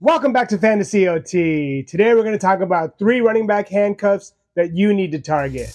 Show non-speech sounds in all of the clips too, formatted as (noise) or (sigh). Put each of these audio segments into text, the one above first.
Welcome back to Fantasy OT. Today we're going to talk about three running back handcuffs that you need to target.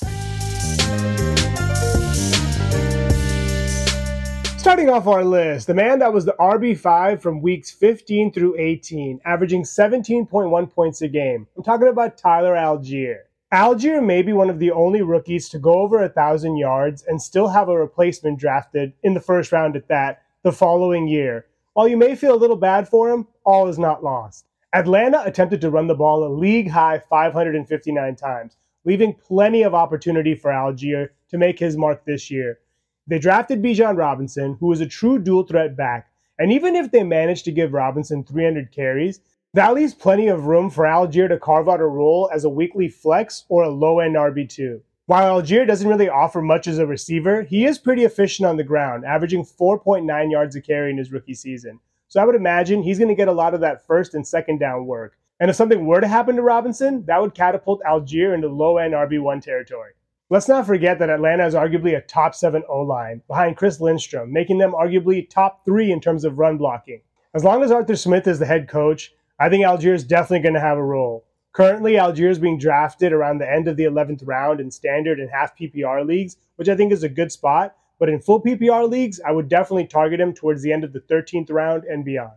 Starting off our list, the man that was the RB5 from weeks 15 through 18, averaging 17.1 points a game. I'm talking about Tyler Allgeier. Allgeier may be one of the only rookies to go over a thousand yards and still have a replacement drafted in the first round at that the following year. While you may feel a little bad for him, all is not lost. Atlanta attempted to run the ball a league high 559 times, leaving plenty of opportunity for Allgeier to make his mark this year. They drafted Bijan Robinson, who is a true dual threat back, and even if they manage to give Robinson 300 carries, that leaves plenty of room for Allgeier to carve out a role as a weekly flex or a low end RB2. While Allgeier doesn't really offer much as a receiver, he is pretty efficient on the ground, averaging 4.9 yards a carry in his rookie season. So I would imagine he's going to get a lot of that first and second down work. And if something were to happen to Robinson, that would catapult Allgeier into low end RB1 territory. Let's not forget that Atlanta is arguably a top seven O line behind Chris Lindstrom, making them arguably top three in terms of run blocking. As long as Arthur Smith is the head coach, I think Allgeier is definitely going to have a role. Currently, Allgeier is being drafted around the end of the 11th round in standard and half PPR leagues, which I think is a good spot. But in full PPR leagues, I would definitely target him towards the end of the 13th round and beyond.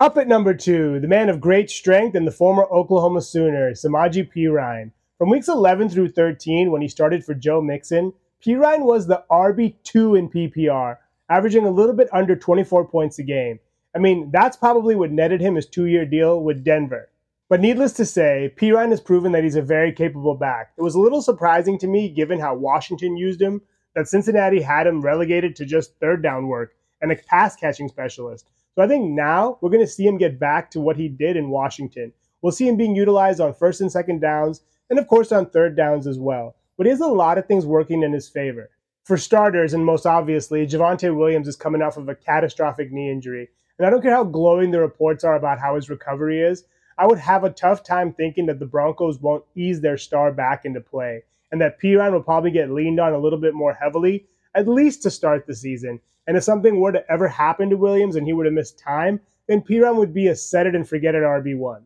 Up at number two, the man of great strength and the former Oklahoma Sooner, Samaje Perine. From weeks 11 through 13, when he started for Joe Mixon, Perine was the RB2 in PPR, averaging a little bit under 24 points a game. I mean, that's probably what netted him his two year deal with Denver. But needless to say, Perine has proven that he's a very capable back. It was a little surprising to me, given how Washington used him, that Cincinnati had him relegated to just third down work and a pass catching specialist. So I think now we're going to see him get back to what he did in Washington. We'll see him being utilized on first and second downs, and of course on third downs as well. But he has a lot of things working in his favor. For starters, and most obviously, Javonte Williams is coming off of a catastrophic knee injury. And I don't care how glowing the reports are about how his recovery is, I would have a tough time thinking that the Broncos won't ease their star back into play and that Perine will probably get leaned on a little bit more heavily, at least to start the season. And if something were to ever happen to Williams and he were to miss time, then Perine would be a set it and forget it RB1.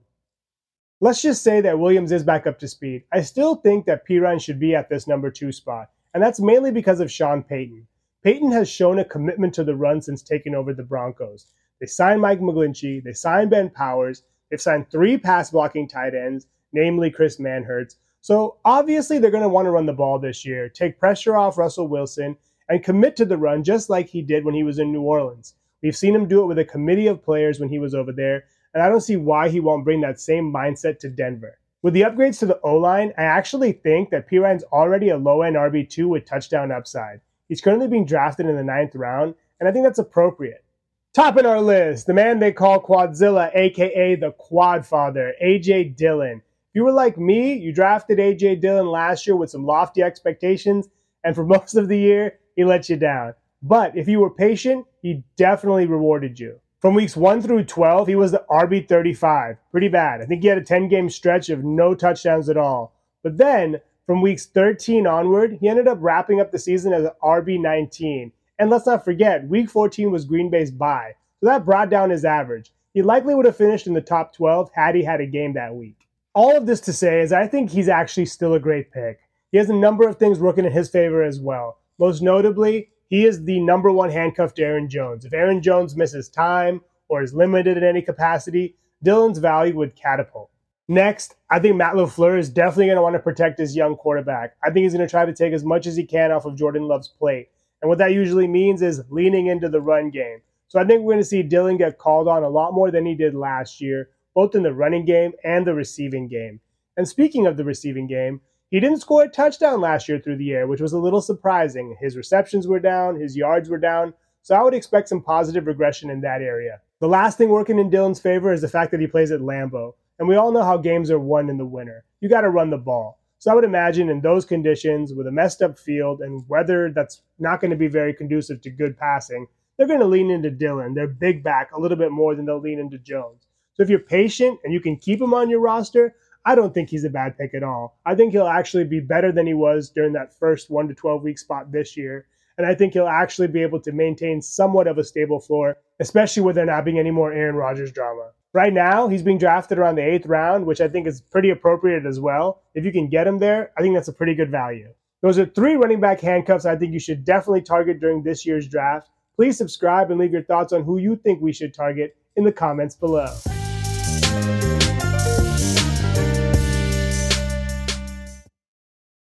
Let's just say that Williams is back up to speed. I still think that Perine should be at this number two spot, and that's mainly because of Sean Payton. Payton has shown a commitment to the run since taking over the Broncos. They signed Mike McGlinchey, they signed Ben Powers, they've signed three pass blocking tight ends, namely Chris Manhertz. So obviously they're going to want to run the ball this year, take pressure off Russell Wilson, and commit to the run just like he did when he was in New Orleans. We've seen him do it with a committee of players when he was over there, and I don't see why he won't bring that same mindset to Denver. With the upgrades to the O line, I actually think that Perine's already a low end RB2 with touchdown upside. He's currently being drafted in the ninth round, and I think that's appropriate. Topping our list, the man they call Quadzilla, aka the Quad Father, AJ Dillon. If you were like me, you drafted AJ Dillon last year with some lofty expectations, and for (laughs) most of the year, he let you down. But if you were patient, he definitely rewarded you. From weeks 1 through 12, he was the RB35. Pretty bad. I think he had a 10 game stretch of no touchdowns at all. But then, from weeks 13 onward, he ended up wrapping up the season as an RB19. And let's not forget, week 14 was Green Bay's bye. So that brought down his average. He likely would have finished in the top 12 had he had a game that week. All of this to say is I think he's actually still a great pick. He has a number of things working in his favor as well. Most notably, he is the number one handcuff to Aaron Jones. If Aaron Jones misses time or is limited in any capacity, Dillon's value would catapult. Next, I think Matt LaFleur is definitely going to want to protect his young quarterback. I think he's going to try to take as much as he can off of Jordan Love's plate. And what that usually means is leaning into the run game. So I think we're going to see Dillon get called on a lot more than he did last year, both in the running game and the receiving game. And speaking of the receiving game, he didn't score a touchdown last year through the air, which was a little surprising. His receptions were down, his yards were down, so I would expect some positive regression in that area. The last thing working in Dillon's favor is the fact that he plays at Lambeau. And we all know how games are won in the winter. You got to run the ball. So I would imagine in those conditions, with a messed up field and weather that's not going to be very conducive to good passing, they're going to lean into Dillon, their big back, a little bit more than they'll lean into Jones. So if you're patient and you can keep him on your roster, I don't think he's a bad pick at all. I think he'll actually be better than he was during that first 1 to 12 week spot this year. And I think he'll actually be able to maintain somewhat of a stable floor, especially with there not being any more Aaron Rodgers drama. Right now, he's being drafted around the eighth round, which I think is pretty appropriate as well. If you can get him there, I think that's a pretty good value. Those are three running back handcuffs I think you should definitely target during this year's draft. Please subscribe and leave your thoughts on who you think we should target in the comments below.